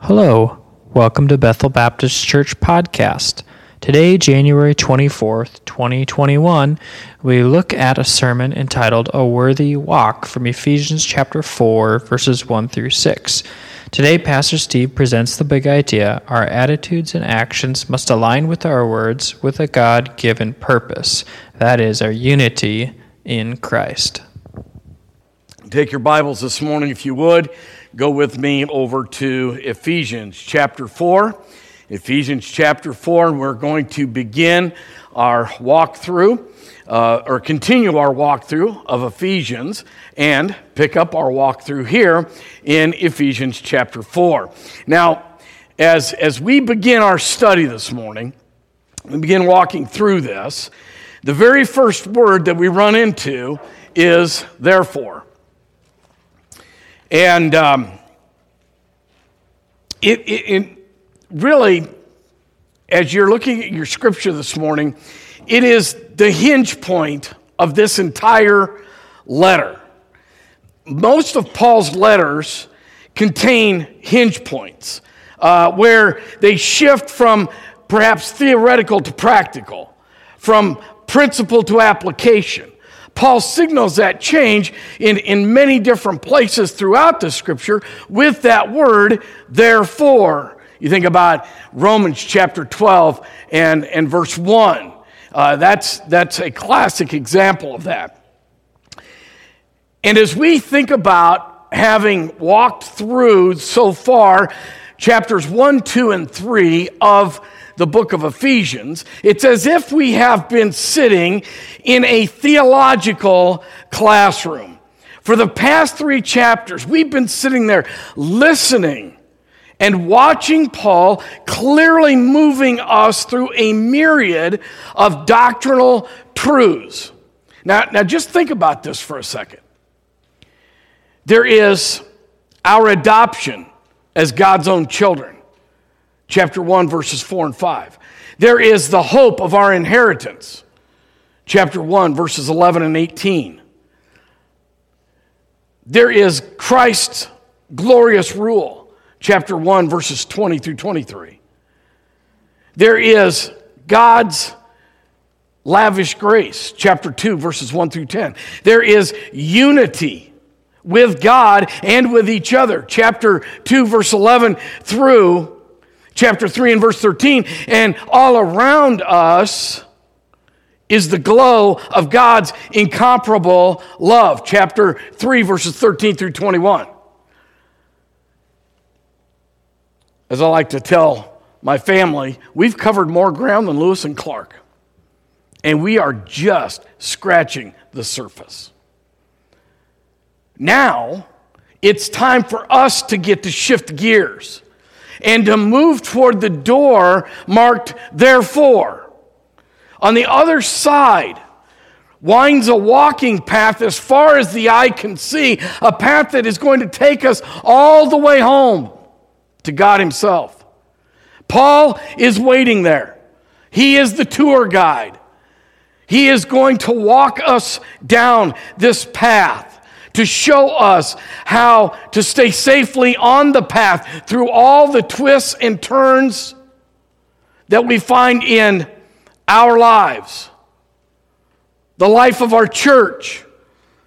Hello, welcome to Bethel Baptist Church Podcast. Today, January 24th, 2021, we look at a sermon entitled A Worthy Walk from Ephesians chapter 4, verses 1 through 6. Today, Pastor Steve presents the big idea our attitudes and actions must align with our words with a God given purpose. That is, our unity in Christ. Take your Bibles this morning, if you would. Go with me over to Ephesians chapter 4. Ephesians chapter 4, and we're going to begin our walkthrough, uh, or continue our walkthrough of Ephesians, and pick up our walkthrough here in Ephesians chapter 4. Now, as, as we begin our study this morning, we begin walking through this, the very first word that we run into is therefore. And um, it, it, it, really, as you're looking at your scripture this morning, it is the hinge point of this entire letter. Most of Paul's letters contain hinge points uh, where they shift from perhaps theoretical to practical, from principle to application. Paul signals that change in, in many different places throughout the scripture with that word, therefore. You think about Romans chapter 12 and, and verse 1. Uh, that's, that's a classic example of that. And as we think about having walked through so far chapters 1, 2, and 3 of the book of Ephesians, it's as if we have been sitting in a theological classroom. For the past three chapters, we've been sitting there listening and watching Paul clearly moving us through a myriad of doctrinal truths. Now, now just think about this for a second. There is our adoption as God's own children chapter 1, verses 4 and 5. There is the hope of our inheritance, chapter 1, verses 11 and 18. There is Christ's glorious rule, chapter 1, verses 20 through 23. There is God's lavish grace, chapter 2, verses 1 through 10. There is unity with God and with each other, chapter 2, verse 11 through chapter 3 and verse 13. And all around us is the glow of God's incomparable love. Chapter 3, verses 13 through 21. As I like to tell my family, we've covered more ground than Lewis and Clark. And we are just scratching the surface. Now, it's time for us to get to shift gears and to move toward the door marked therefore. On the other side winds a walking path as far as the eye can see, a path that is going to take us all the way home to God Himself. Paul is waiting there. He is the tour guide. He is going to walk us down this path to show us how to stay safely on the path through all the twists and turns that we find in our lives, the life of our church,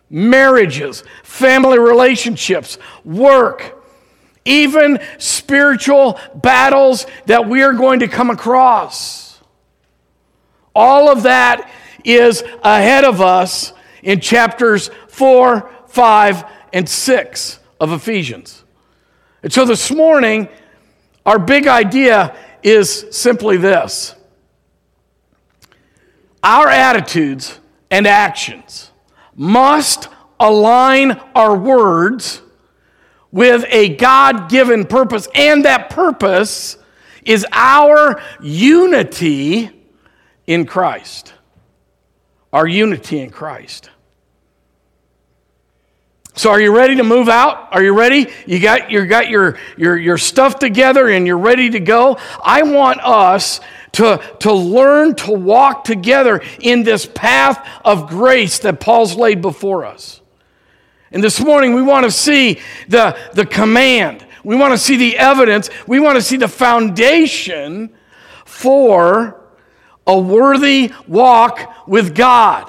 marriages, family relationships, work, even spiritual battles that we are going to come across. All of that is ahead of us in chapters 4, 5, and 6 of Ephesians. And so this morning, our big idea is simply this our attitudes and actions must align our words with a God given purpose, and that purpose is our unity in Christ. Our unity in Christ. So are you ready to move out? Are you ready? You got, you got your, your, your stuff together and you're ready to go? I want us to, to learn to walk together in this path of grace that Paul's laid before us. And this morning we want to see the, the command. we want to see the evidence, we want to see the foundation for a worthy walk with God.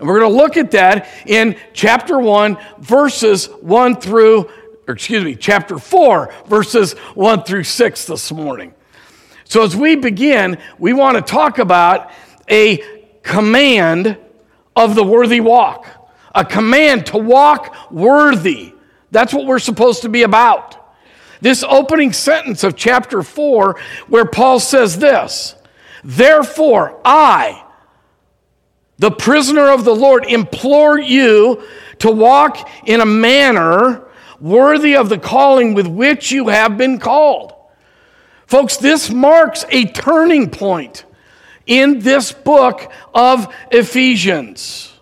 And we're going to look at that in chapter 1, verses 1 through, or excuse me, chapter 4, verses 1 through 6 this morning. So as we begin, we want to talk about a command of the worthy walk, a command to walk worthy. That's what we're supposed to be about. This opening sentence of chapter 4, where Paul says this Therefore, I, the prisoner of the Lord, implore you to walk in a manner worthy of the calling with which you have been called. Folks, this marks a turning point in this book of Ephesians.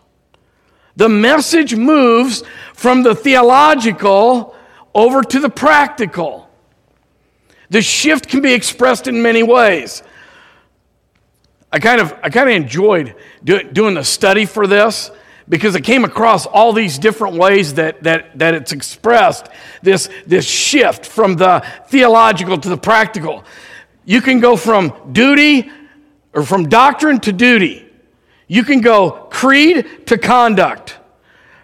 The message moves from the theological over to the practical. The shift can be expressed in many ways. I kind of, I kind of enjoyed do, doing the study for this because it came across all these different ways that, that, that it's expressed this, this shift from the theological to the practical. You can go from duty or from doctrine to duty. You can go creed to conduct,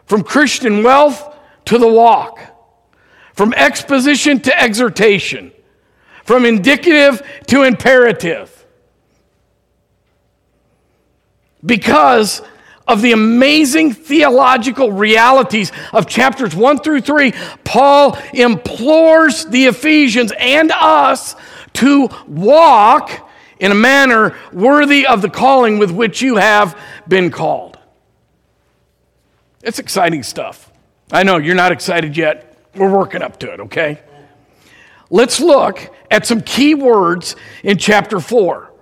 from Christian wealth to the walk, from exposition to exhortation, from indicative to imperative. Because of the amazing theological realities of chapters 1 through 3, Paul implores the Ephesians and us to walk in a manner worthy of the calling with which you have been called. It's exciting stuff. I know you're not excited yet. We're working up to it, okay? Let's look at some key words in chapter 4.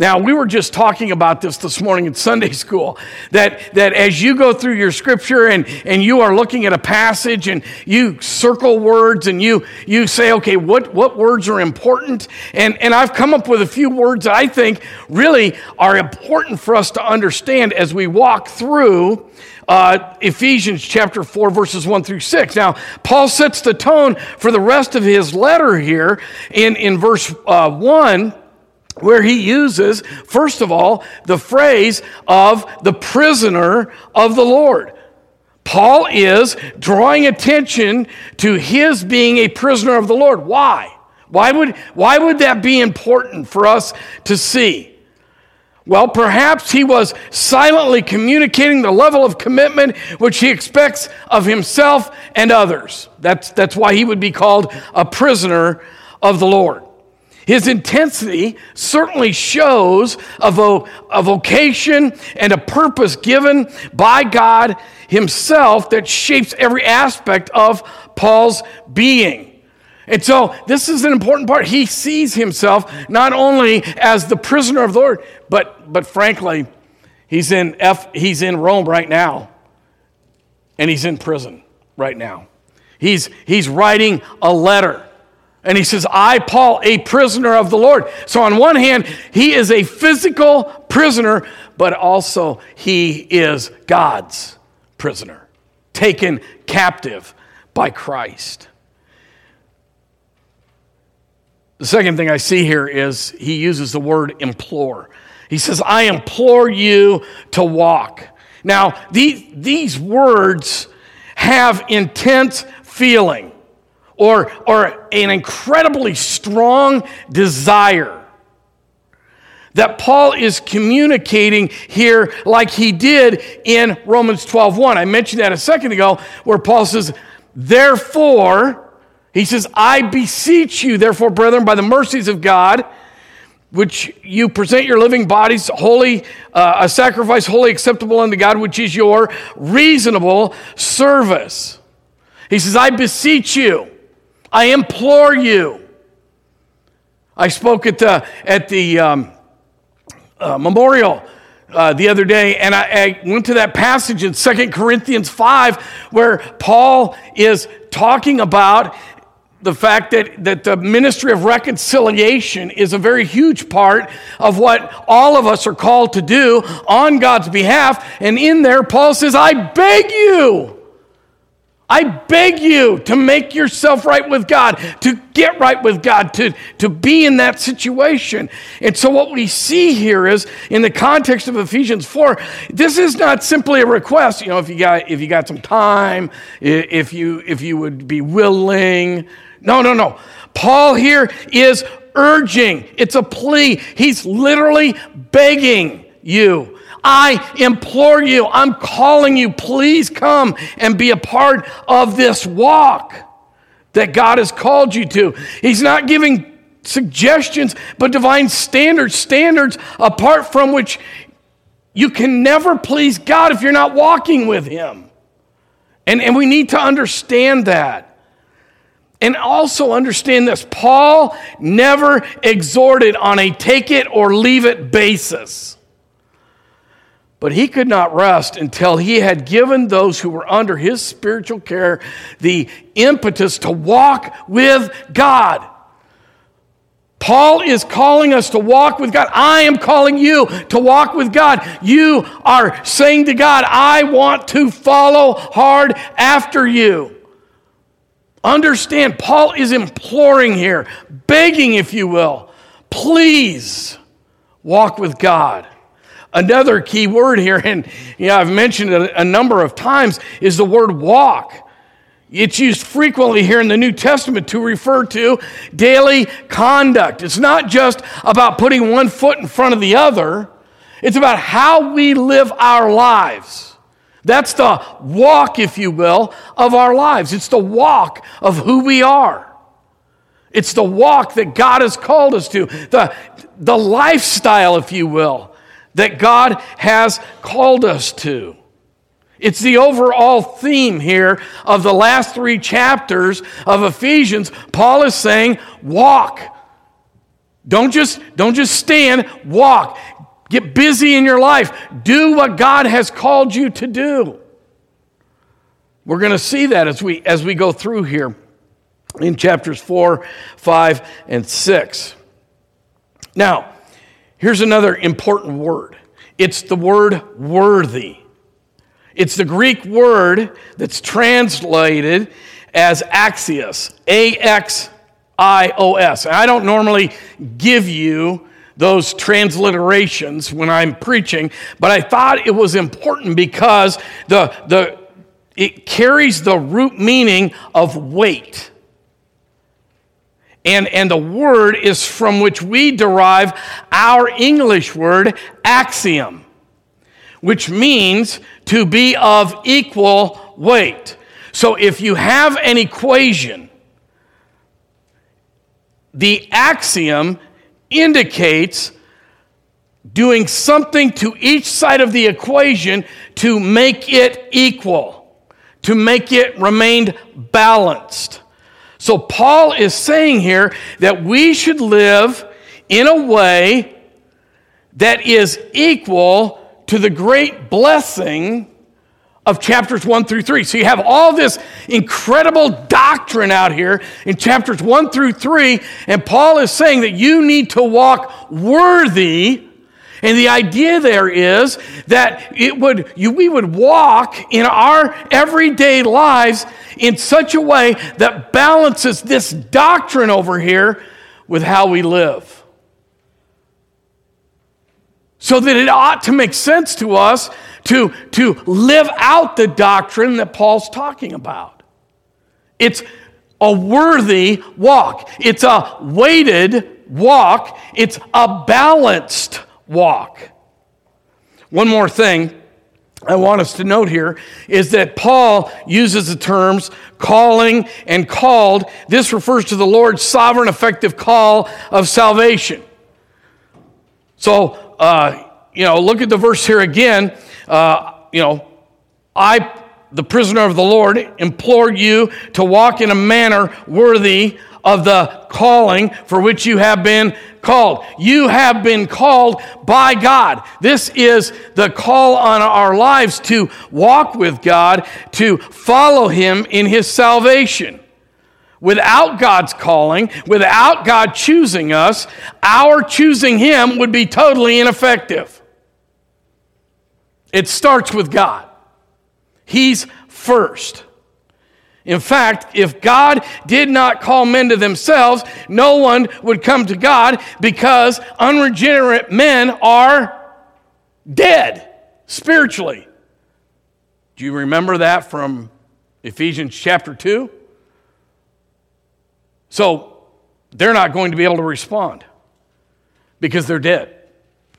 Now, we were just talking about this this morning in Sunday school that, that as you go through your scripture and, and you are looking at a passage and you circle words and you, you say, okay, what, what words are important? And, and I've come up with a few words that I think really are important for us to understand as we walk through uh, Ephesians chapter 4, verses 1 through 6. Now, Paul sets the tone for the rest of his letter here in, in verse uh, 1 where he uses, first of all, the phrase of the prisoner of the Lord. Paul is drawing attention to his being a prisoner of the Lord. Why? Why would, why would that be important for us to see? Well, perhaps he was silently communicating the level of commitment which he expects of himself and others. That's, that's why he would be called a prisoner of the Lord. His intensity certainly shows a, a vocation and a purpose given by God Himself that shapes every aspect of Paul's being. And so, this is an important part. He sees himself not only as the prisoner of the Lord, but, but frankly, he's in, F, he's in Rome right now, and he's in prison right now. He's, he's writing a letter and he says, I, Paul, a prisoner of the Lord. So, on one hand, he is a physical prisoner, but also he is God's prisoner, taken captive by Christ. The second thing I see here is he uses the word implore. He says, I implore you to walk. Now, these, these words have intense feeling or, or an incredibly strong desire that Paul is communicating here like he did in Romans 12:1. I mentioned that a second ago where Paul says, "Therefore, he says, I beseech you, therefore, brethren, by the mercies of God, which you present your living bodies holy, uh, a sacrifice wholly acceptable unto God, which is your reasonable service." He says, "I beseech you." I implore you. I spoke at the, at the um, uh, memorial uh, the other day, and I, I, went to that passage in Second Corinthians 5 where Paul is talking about the fact that, that the ministry of reconciliation is a very huge part of what all of us are called to do on God's behalf. And in there, Paul says, I beg you. I beg you to make yourself right with God, to get right with God, to, to be in that situation. And so, what we see here is in the context of Ephesians 4, this is not simply a request. You know, if you got, if you got some time, if you, if you would be willing. No, no, no. Paul here is urging, it's a plea. He's literally begging you I implore you, I'm calling you, please come and be a part of this walk that God has called you to. He's not giving suggestions, but divine standards, standards apart from which you can never please God if you're not walking with Him. And, and we need to understand that. And also understand this Paul never exhorted on a take it or leave it basis. But he could not rest until he had given those who were under his spiritual care the impetus to walk with God. Paul is calling us to walk with God. I am calling you to walk with God. You are saying to God, I want to follow hard after you. Understand, Paul is imploring here, begging, if you will, please walk with God. Another key word here, and I've mentioned it a number of times, is the word walk. It's used frequently here in the New Testament to refer to daily conduct. It's not just about putting one foot in front of the other, it's about how we live our lives. That's the walk, if you will, of our lives. It's the walk of who we are. It's the walk that God has called us to, the, the lifestyle, if you will, that God has called us to. It's the overall theme here of the last three chapters of Ephesians. Paul is saying, walk. Don't just, don't just stand, walk. Get busy in your life. Do what God has called you to do. We're going to see that as we, as we go through here in chapters 4, 5, and 6. Now, Here's another important word it's the word worthy. It's the Greek word that's translated as axios, A X I O S. I don't normally give you those transliterations when I'm preaching, but I thought it was important because the, the, it carries the root meaning of weight. And, and the word is from which we derive our English word axiom, which means to be of equal weight. So if you have an equation, the axiom indicates doing something to each side of the equation to make it equal, to make it remain balanced. So, Paul is saying here that we should live in a way that is equal to the great blessing of chapters 1 through 3. So you have all this incredible doctrine out here in chapters 1 through 3, and Paul is saying that you need to walk worthy and the idea there is that it would, you, we would walk in our everyday lives in such a way that balances this doctrine over here with how we live. So that it ought to make sense to us to, to live out the doctrine that Paul's talking about. It's a worthy walk, it's a weighted walk, it's a balanced walk. One more thing I want us to note here is that Paul uses the terms calling and called. This refers to the Lord's sovereign, effective call of salvation. So, uh, you know, look at the verse here again. Uh, you know, I, the prisoner of the Lord, implore you to walk in a manner worthy of the calling for which you have been called. You have been called by God. This is the call on our lives to walk with God, to follow Him in His salvation. Without God's calling, without God choosing us, our choosing Him would be totally ineffective. It starts with God, He's first. In fact, if God did not call men to themselves, no one would come to God because unregenerate men are dead spiritually. Do you remember that from Ephesians chapter 2? So they're not going to be able to respond because they're dead.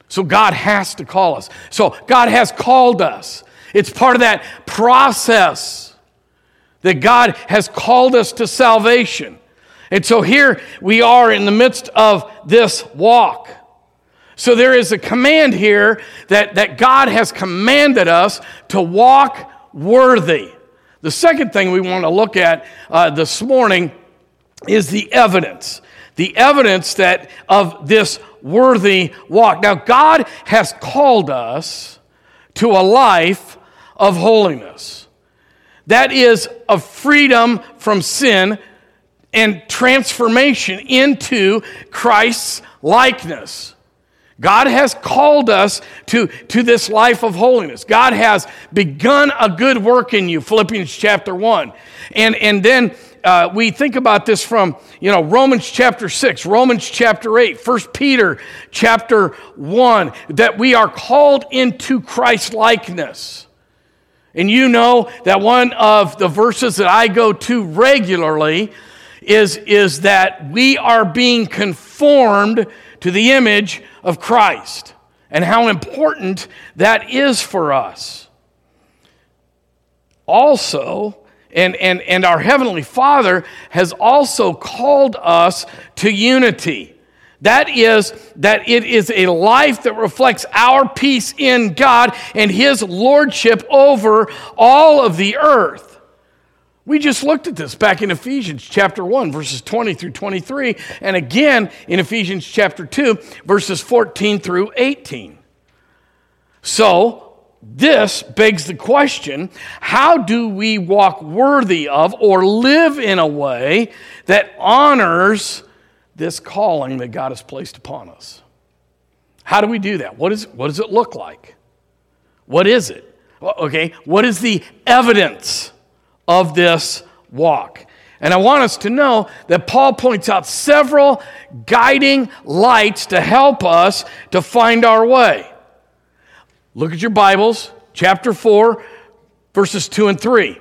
So God has to call us. So God has called us. It's part of that process that God has called us to salvation. And so here we are in the midst of this walk. So there is a command here that, that God has commanded us to walk worthy. The second thing we want to look at uh, this morning is the evidence. The evidence that of this worthy walk. Now, God has called us to a life of holiness. That is a freedom from sin and transformation into Christ's likeness. God has called us to, to this life of holiness. God has begun a good work in you, Philippians chapter 1. And, and then uh, we think about this from, you know, Romans chapter 6, Romans chapter 8, 1 Peter chapter 1, that we are called into Christ likeness. And you know that one of the verses that I go to regularly is, is that we are being conformed to the image of Christ and how important that is for us. Also, and, and, and our Heavenly Father has also called us to unity. That is, that it is a life that reflects our peace in God and His lordship over all of the earth. We just looked at this back in Ephesians chapter 1, verses 20 through 23, and again in Ephesians chapter 2, verses 14 through 18. So, this begs the question how do we walk worthy of or live in a way that honors this calling that God has placed upon us? How do we do that? What, is, what does it look like? What is it? Okay, what is the evidence of this walk? And I want us to know that Paul points out several guiding lights to help us to find our way. Look at your Bibles, chapter 4, verses 2 and 3.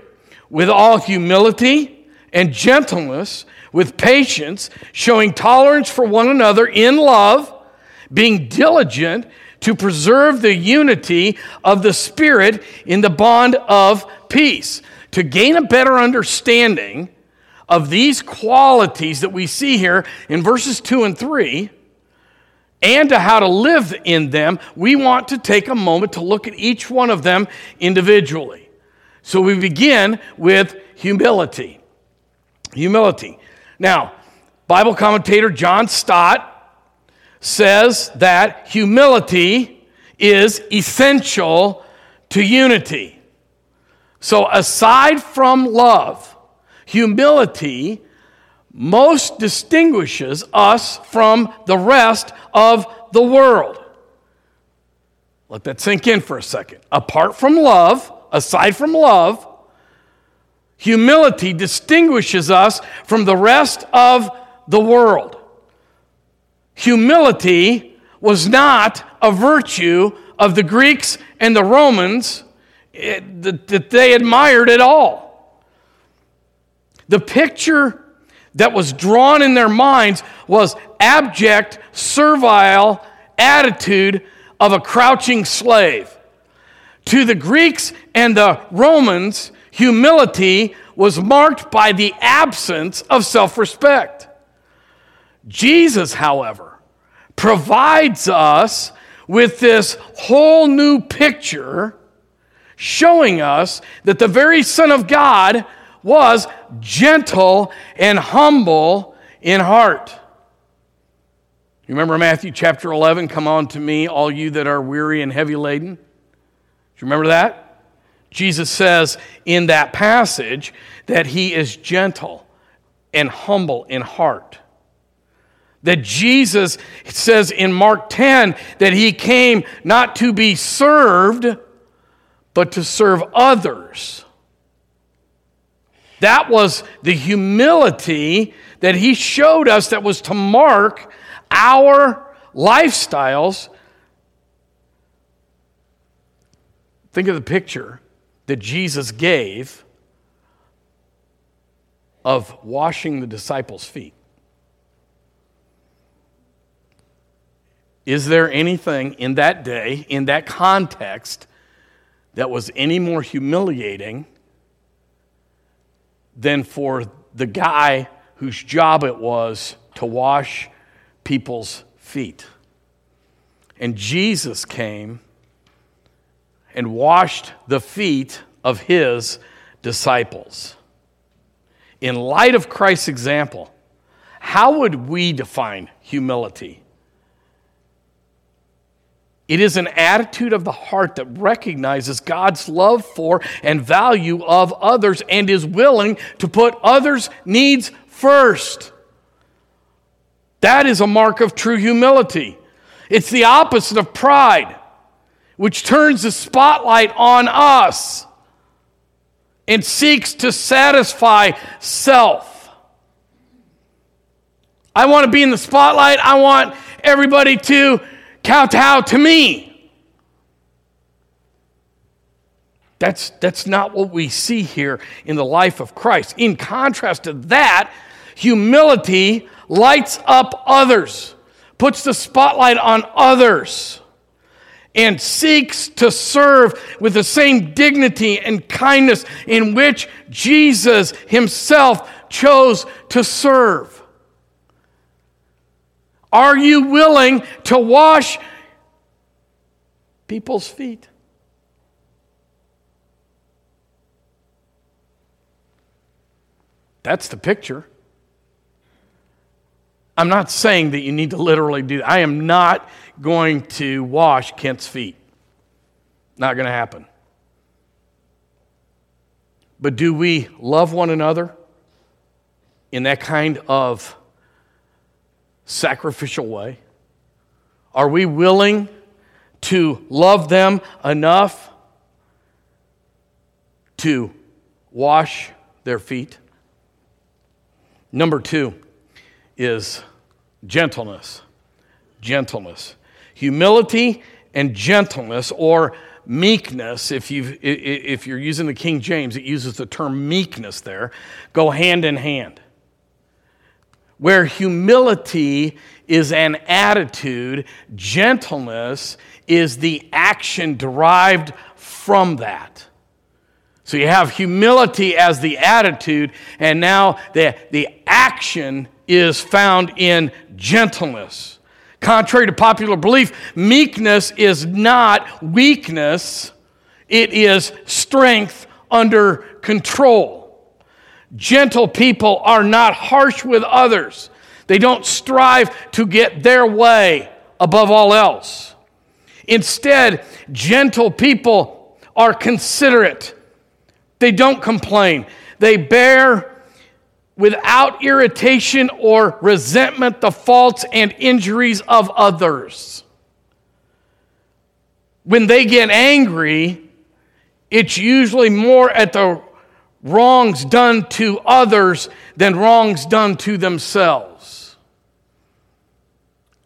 With all humility and gentleness, with patience, showing tolerance for one another in love, being diligent to preserve the unity of the Spirit in the bond of peace. To gain a better understanding of these qualities that we see here in verses 2 and 3, and to how to live in them, we want to take a moment to look at each one of them individually. So we begin with humility. Humility. Now, Bible commentator John Stott says that humility is essential to unity. So, aside from love, humility most distinguishes us from the rest of the world. Let that sink in for a second. Apart from love, aside from love, humility distinguishes us from the rest of the world. Humility was not a virtue of the Greeks and the Romans that they admired at all. The picture that was drawn in their minds was abject, servile attitude of a crouching slave. To the Greeks and the Romans, humility was marked by the absence of self respect. Jesus, however, provides us with this whole new picture showing us that the very Son of God was gentle and humble in heart. You remember Matthew chapter 11? Come on to me, all you that are weary and heavy laden. Do you remember that? Jesus says in that passage that he is gentle and humble in heart. That Jesus says in Mark 10 that he came not to be served, but to serve others That was the humility that he showed us that was to mark our lifestyles. Think of the picture that Jesus gave of washing the disciples' feet. Is there anything in that day, in that context, that was any more humiliating than for the guy whose job it was to wash people's feet? And Jesus came and washed the feet of his disciples. In light of Christ's example, how would we define humility? It is an attitude of the heart that recognizes God's love for and value of others and is willing to put others' needs first. That is a mark of true humility. It's the opposite of pride, which turns the spotlight on us and seeks to satisfy self. I want to be in the spotlight. I want everybody to kowtow to me. That's, that's not what we see here in the life of Christ. In contrast to that, humility lights up others, puts the spotlight on others, and seeks to serve with the same dignity and kindness in which Jesus himself chose to serve. Are you willing to wash people's feet? That's the picture. I'm not saying that you need to literally do that. I am not going to wash Kent's feet. Not going to happen. But do we love one another in that kind of sacrificial way? Are we willing to love them enough to wash their feet? Number two is gentleness. Gentleness. Humility and gentleness, or meekness, if, you if you're using the King James, it uses the term meekness there, go hand in hand where humility is an attitude, gentleness is the action derived from that. So you have humility as the attitude, and now the, the action is found in gentleness. Contrary to popular belief, meekness is not weakness, it is strength under control. Gentle people are not harsh with others. They don't strive to get their way above all else. Instead, gentle people are considerate. They don't complain. They bear without irritation or resentment the faults and injuries of others. When they get angry, it's usually more at the wrongs done to others than wrongs done to themselves.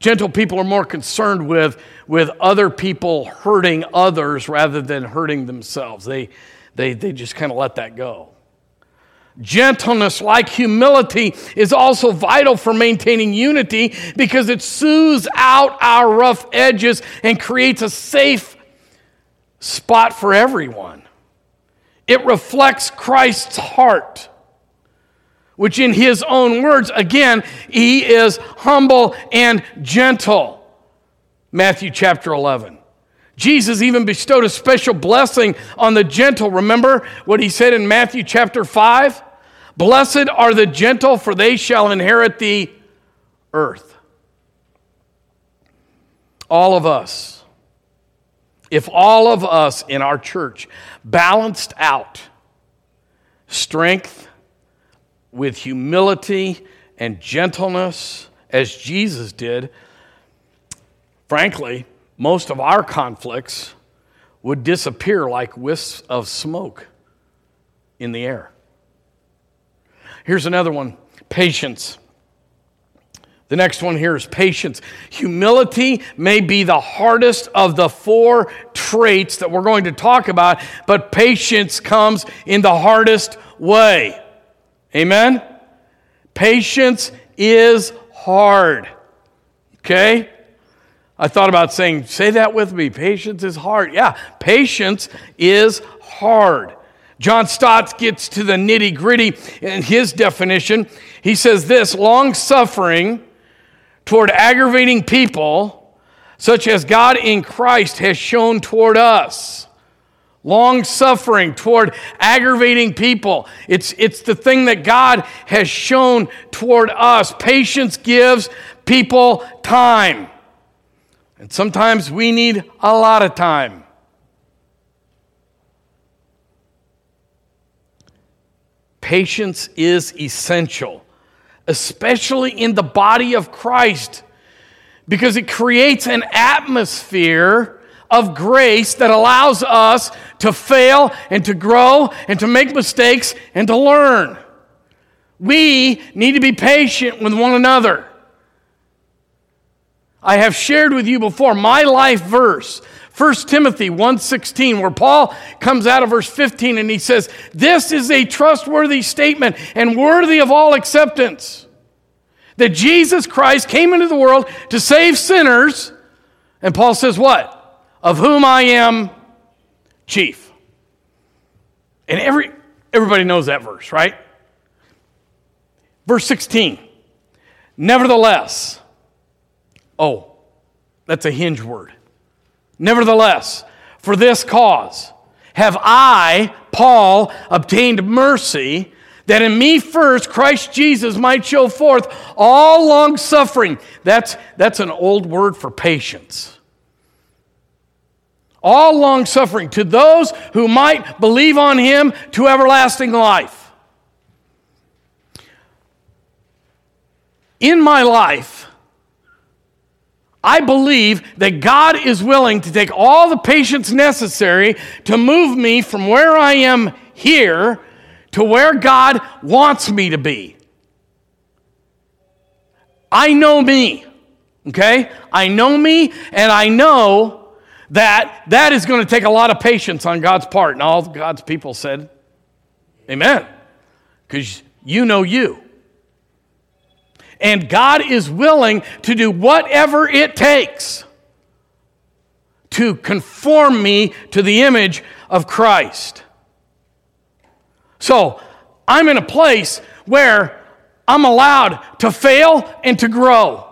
Gentle people are more concerned with, with other people hurting others rather than hurting themselves. They, they, they just kind of let that go. Gentleness, like humility, is also vital for maintaining unity because it soothes out our rough edges and creates a safe spot for everyone. It reflects Christ's heart, which, in his own words, again, he is humble and gentle. Matthew chapter 11. Jesus even bestowed a special blessing on the gentle. Remember what he said in Matthew chapter 5? Blessed are the gentle, for they shall inherit the earth. All of us if all of us in our church balanced out strength with humility and gentleness as Jesus did, frankly, most of our conflicts would disappear like wisps of smoke in the air. Here's another one patience. The next one here is patience. Humility may be the hardest of the four traits that we're going to talk about, but patience comes in the hardest way. Amen? Patience is hard. Okay? I thought about saying, say that with me. Patience is hard. Yeah, patience is hard. John Stott gets to the nitty gritty in his definition. He says this long suffering toward aggravating people, such as God in Christ has shown toward us. Long suffering toward aggravating people. It's, it's the thing that God has shown toward us. Patience gives people time. And sometimes we need a lot of time. Patience is essential, especially in the body of Christ, because it creates an atmosphere of grace that allows us to fail and to grow and to make mistakes and to learn. We need to be patient with one another. I have shared with you before my life verse 1 Timothy 1:16 where Paul comes out of verse 15 and he says, "This is a trustworthy statement and worthy of all acceptance that Jesus Christ came into the world to save sinners." And Paul says what? Of whom I am chief. And every everybody knows that verse, right? Verse 16. Nevertheless, Oh, that's a hinge word. Nevertheless, for this cause have I, Paul, obtained mercy that in me first Christ Jesus might show forth all long suffering. That's, that's an old word for patience. All long suffering to those who might believe on him to everlasting life. In my life, I believe that God is willing to take all the patience necessary to move me from where I am here to where God wants me to be. I know me, okay? I know me, and I know that that is going to take a lot of patience on God's part. And all God's people said, Amen. Because you know you. And God is willing to do whatever it takes to conform me to the image of Christ. So I'm in a place where I'm allowed to fail and to grow.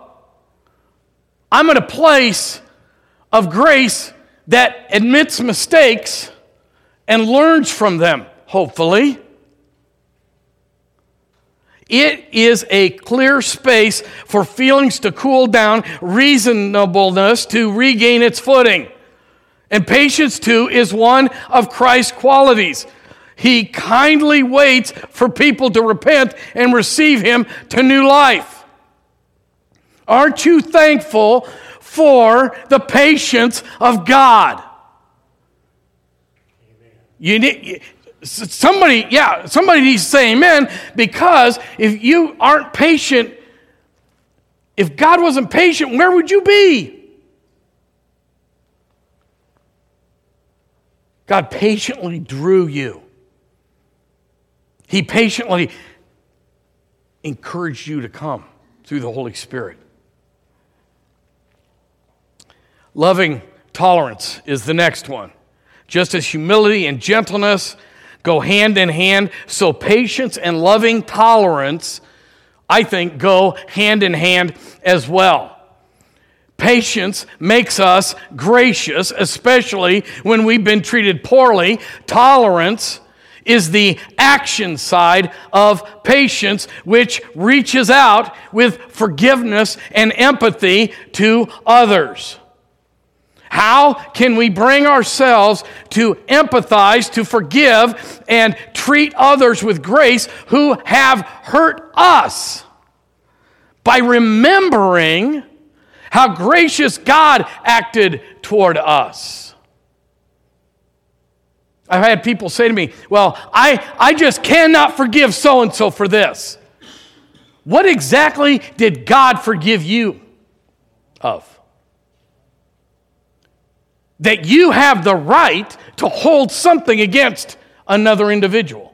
I'm in a place of grace that admits mistakes and learns from them, hopefully. It is a clear space for feelings to cool down, reasonableness to regain its footing. And patience, too, is one of Christ's qualities. He kindly waits for people to repent and receive Him to new life. Aren't you thankful for the patience of God? You need, Somebody, yeah, somebody needs to say amen because if you aren't patient, if God wasn't patient, where would you be? God patiently drew you. He patiently encouraged you to come through the Holy Spirit. Loving tolerance is the next one. Just as humility and gentleness go hand in hand. So patience and loving tolerance, I think, go hand in hand as well. Patience makes us gracious, especially when we've been treated poorly. Tolerance is the action side of patience, which reaches out with forgiveness and empathy to others. How can we bring ourselves to empathize, to forgive, and treat others with grace who have hurt us? By remembering how gracious God acted toward us. I've had people say to me, Well, I, I just cannot forgive so and so for this. What exactly did God forgive you of? That you have the right to hold something against another individual.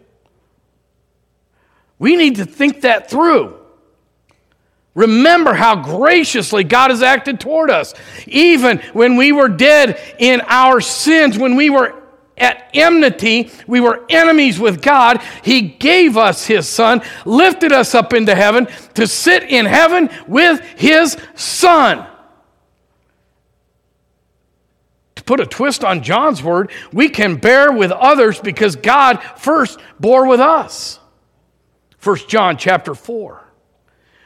We need to think that through. Remember how graciously God has acted toward us. Even when we were dead in our sins, when we were at enmity, we were enemies with God. He gave us His Son, lifted us up into heaven to sit in heaven with His Son. To put a twist on John's word, we can bear with others because God first bore with us. 1 John chapter 4.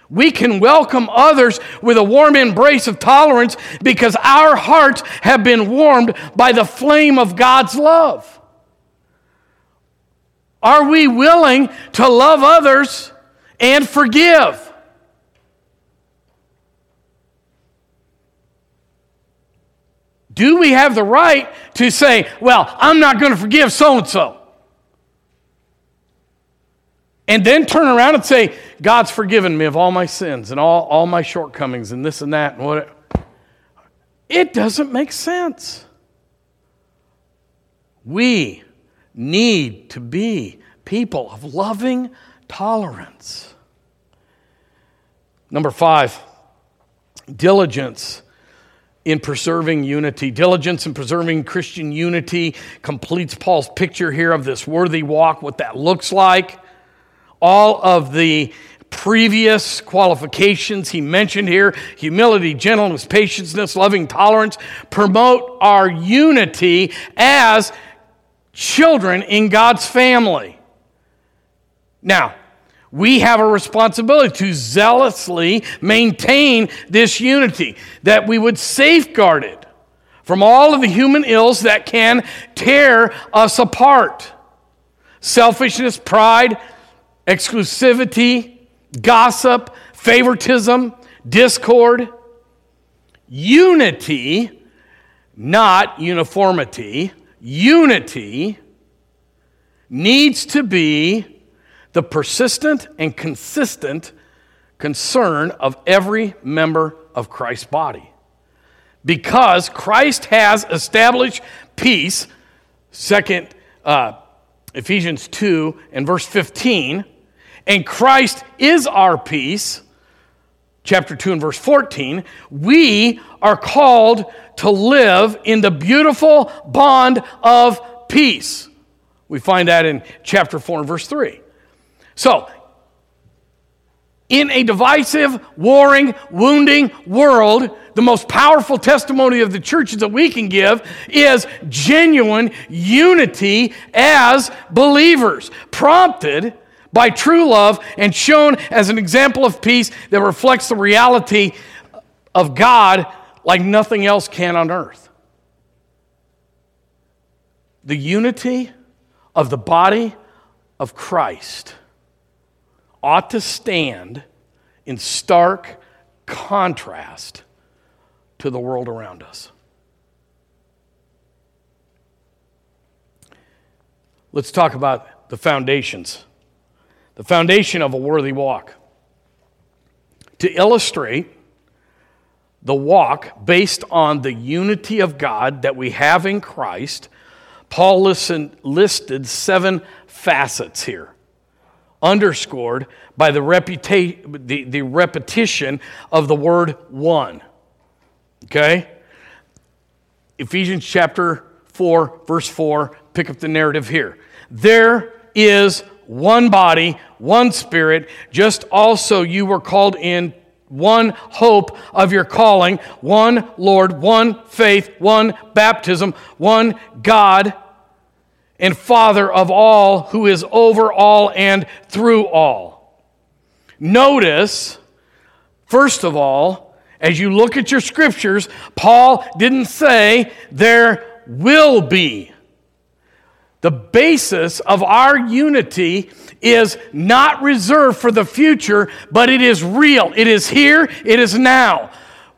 We can welcome others with a warm embrace of tolerance because our hearts have been warmed by the flame of God's love. Are we willing to love others and forgive? Do we have the right to say, well, I'm not going to forgive so and so? and then turn around and say, God's forgiven me of all my sins and all, all my shortcomings and this and that and what. It doesn't make sense. We need to be people of loving tolerance. Number five, diligence in preserving unity. Diligence in preserving Christian unity completes Paul's picture here of this worthy walk, what that looks like all of the previous qualifications he mentioned here humility, gentleness, patience, loving tolerance promote our unity as children in God's family. Now, we have a responsibility to zealously maintain this unity, that we would safeguard it from all of the human ills that can tear us apart. Selfishness, pride, exclusivity, gossip, favoritism, discord. Unity, not uniformity, unity needs to be the persistent and consistent concern of every member of Christ's body. Because Christ has established peace, second uh, Ephesians 2 and verse 15, and Christ is our peace, chapter 2 and verse 14, we are called to live in the beautiful bond of peace. We find that in chapter 4 and verse 3. So, in a divisive, warring, wounding world, the most powerful testimony of the churches that we can give is genuine unity as believers, prompted by true love and shown as an example of peace that reflects the reality of God like nothing else can on earth. The unity of the body of Christ ought to stand in stark contrast to the world around us. Let's talk about the foundations the foundation of a worthy walk. To illustrate the walk based on the unity of God that we have in Christ, Paul listed seven facets here, underscored by the, reputa- the, the repetition of the word one. Okay? Ephesians chapter 4, verse 4, pick up the narrative here. There is one body, one spirit, just also you were called in one hope of your calling, one Lord, one faith, one baptism, one God and Father of all, who is over all and through all. Notice, first of all, as you look at your scriptures, Paul didn't say there will be the basis of our unity is not reserved for the future, but it is real. It is here, it is now.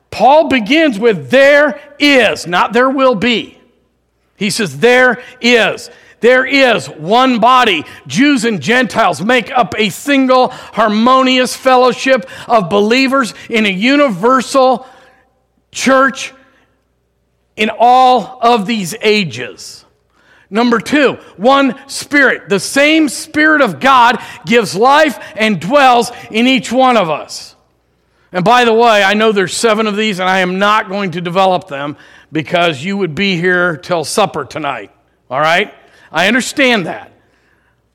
Paul begins with there is, not there will be. He says, there is. There is one body. Jews and Gentiles make up a single harmonious fellowship of believers in a universal church in all of these ages. Number two, one spirit. The same spirit of God gives life and dwells in each one of us. And by the way, I know there's seven of these, and I am not going to develop them because you would be here till supper tonight. All right? I understand that.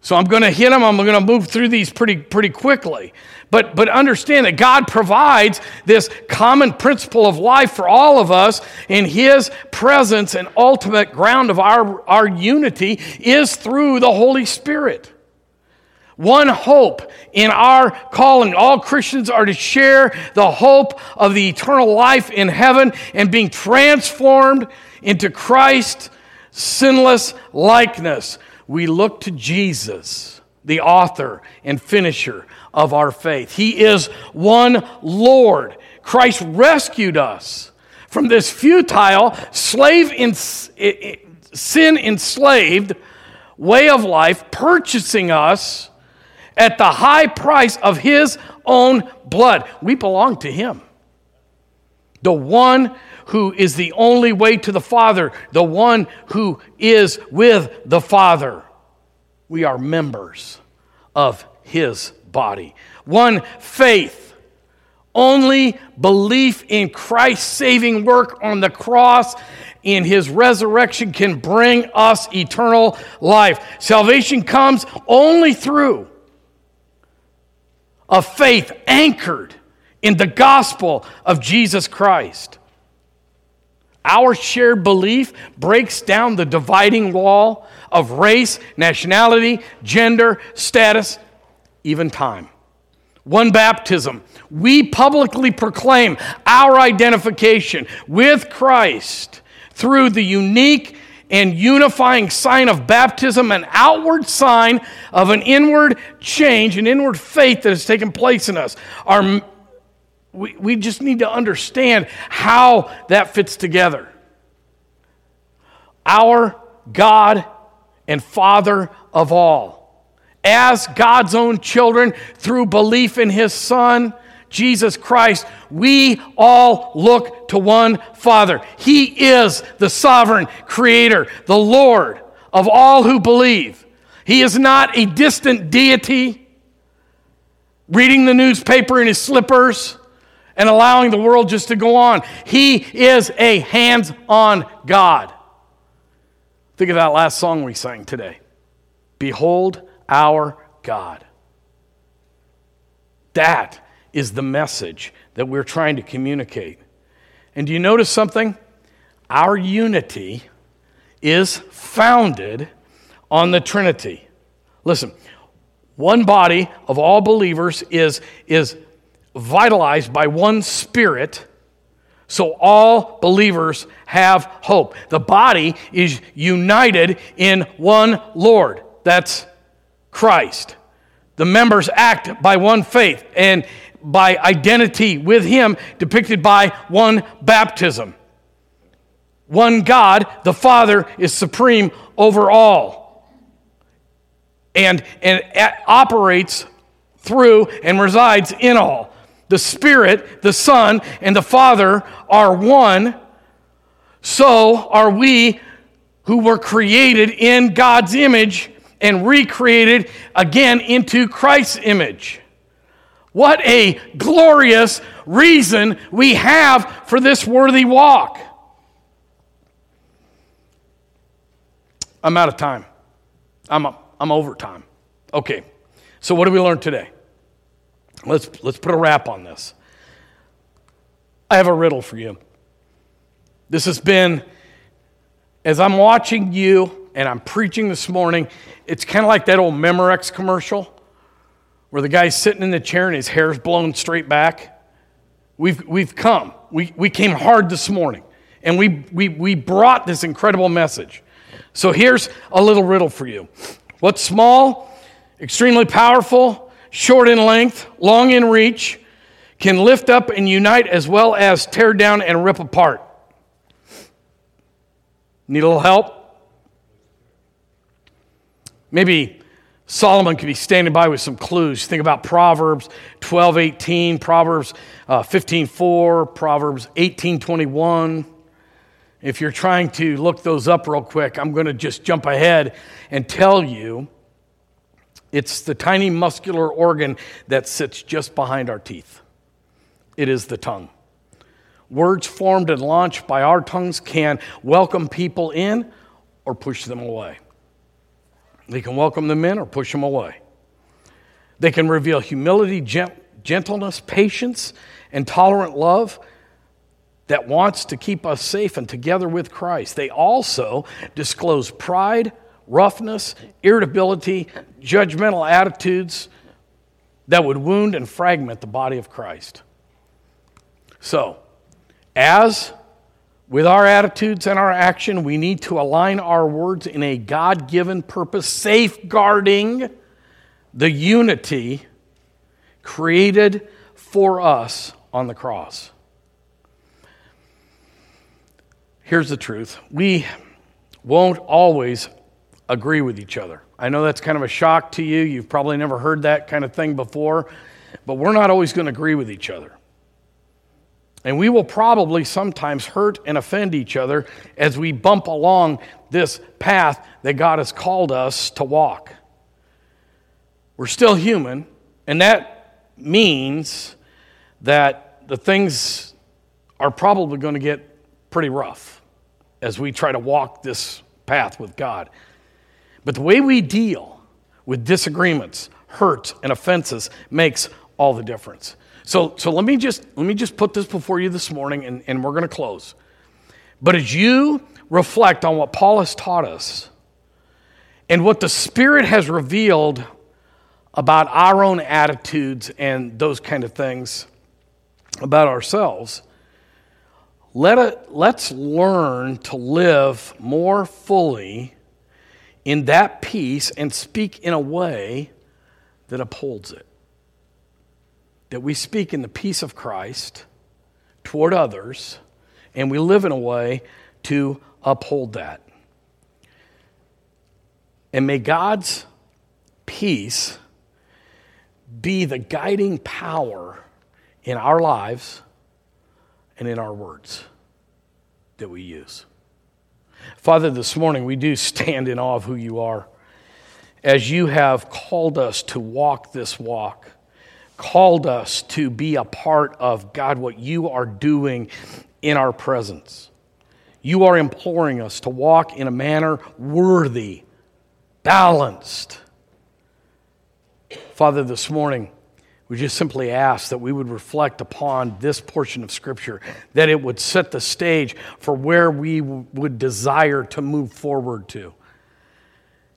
So I'm going to hit them. I'm going to move through these pretty, pretty quickly. But, but understand that God provides this common principle of life for all of us, in His presence and ultimate ground of our, our unity is through the Holy Spirit. One hope in our calling. All Christians are to share the hope of the eternal life in heaven and being transformed into Christ's sinless likeness. We look to Jesus, the author and finisher of our faith. He is one Lord. Christ rescued us from this futile, slave in, sin enslaved way of life, purchasing us at the high price of his own blood. We belong to him. The one who is the only way to the Father, the one who is with the Father. We are members of his body. One faith. Only belief in Christ's saving work on the cross in his resurrection can bring us eternal life. Salvation comes only through a faith anchored in the gospel of Jesus Christ. Our shared belief breaks down the dividing wall of race, nationality, gender, status, even time. One baptism. We publicly proclaim our identification with Christ through the unique and unifying sign of baptism, an outward sign of an inward change, an inward faith that has taken place in us. Our, we, we just need to understand how that fits together. Our God and Father of all. As God's own children, through belief in His Son, Jesus Christ, we all look to one Father. He is the sovereign creator, the Lord of all who believe. He is not a distant deity reading the newspaper in his slippers and allowing the world just to go on. He is a hands on God. Think of that last song we sang today Behold our God. That is the message that we're trying to communicate. And do you notice something? Our unity is founded on the Trinity. Listen, one body of all believers is, is vitalized by one spirit, so all believers have hope. The body is united in one Lord. That's Christ. The members act by one faith, and by identity with Him, depicted by one baptism. One God, the Father, is supreme over all and, and operates through and resides in all. The Spirit, the Son, and the Father are one. So are we who were created in God's image and recreated again into Christ's image. What a glorious reason we have for this worthy walk. I'm out of time. I'm, I'm over time. Okay, so what did we learn today? Let's, let's put a wrap on this. I have a riddle for you. This has been, as I'm watching you and I'm preaching this morning, it's kind of like that old Memorex commercial where the guy's sitting in the chair and his hair's blown straight back. We've, we've come. We, we came hard this morning and we, we, we brought this incredible message. So here's a little riddle for you. What's small, extremely powerful, short in length, long in reach, can lift up and unite as well as tear down and rip apart? Need a little help? Maybe Solomon could be standing by with some clues. Think about Proverbs 12, 18, Proverbs uh, 15, 4, Proverbs 18, 21. If you're trying to look those up real quick, I'm going to just jump ahead and tell you it's the tiny muscular organ that sits just behind our teeth. It is the tongue. Words formed and launched by our tongues can welcome people in or push them away. They can welcome them in or push them away. They can reveal humility, gentleness, patience, and tolerant love that wants to keep us safe and together with Christ. They also disclose pride, roughness, irritability, judgmental attitudes that would wound and fragment the body of Christ. So, as with our attitudes and our action, we need to align our words in a God given purpose, safeguarding the unity created for us on the cross. Here's the truth we won't always agree with each other. I know that's kind of a shock to you. You've probably never heard that kind of thing before, but we're not always going to agree with each other. And we will probably sometimes hurt and offend each other as we bump along this path that God has called us to walk. We're still human, and that means that the things are probably going to get pretty rough as we try to walk this path with God. But the way we deal with disagreements, hurts, and offenses makes all the difference. So, so let, me just, let me just put this before you this morning, and, and we're going to close. But as you reflect on what Paul has taught us and what the Spirit has revealed about our own attitudes and those kind of things about ourselves, let it, let's learn to live more fully in that peace and speak in a way that upholds it that we speak in the peace of Christ toward others, and we live in a way to uphold that. And may God's peace be the guiding power in our lives and in our words that we use. Father, this morning we do stand in awe of who you are as you have called us to walk this walk called us to be a part of, God, what you are doing in our presence. You are imploring us to walk in a manner worthy, balanced. Father, this morning, we just simply ask that we would reflect upon this portion of Scripture, that it would set the stage for where we would desire to move forward to.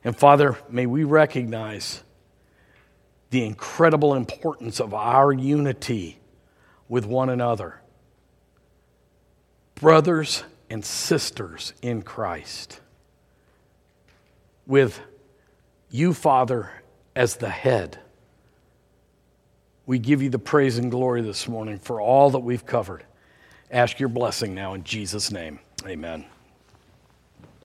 And Father, may we recognize the incredible importance of our unity with one another. Brothers and sisters in Christ, with you, Father, as the head. We give you the praise and glory this morning for all that we've covered. Ask your blessing now in Jesus' name. Amen.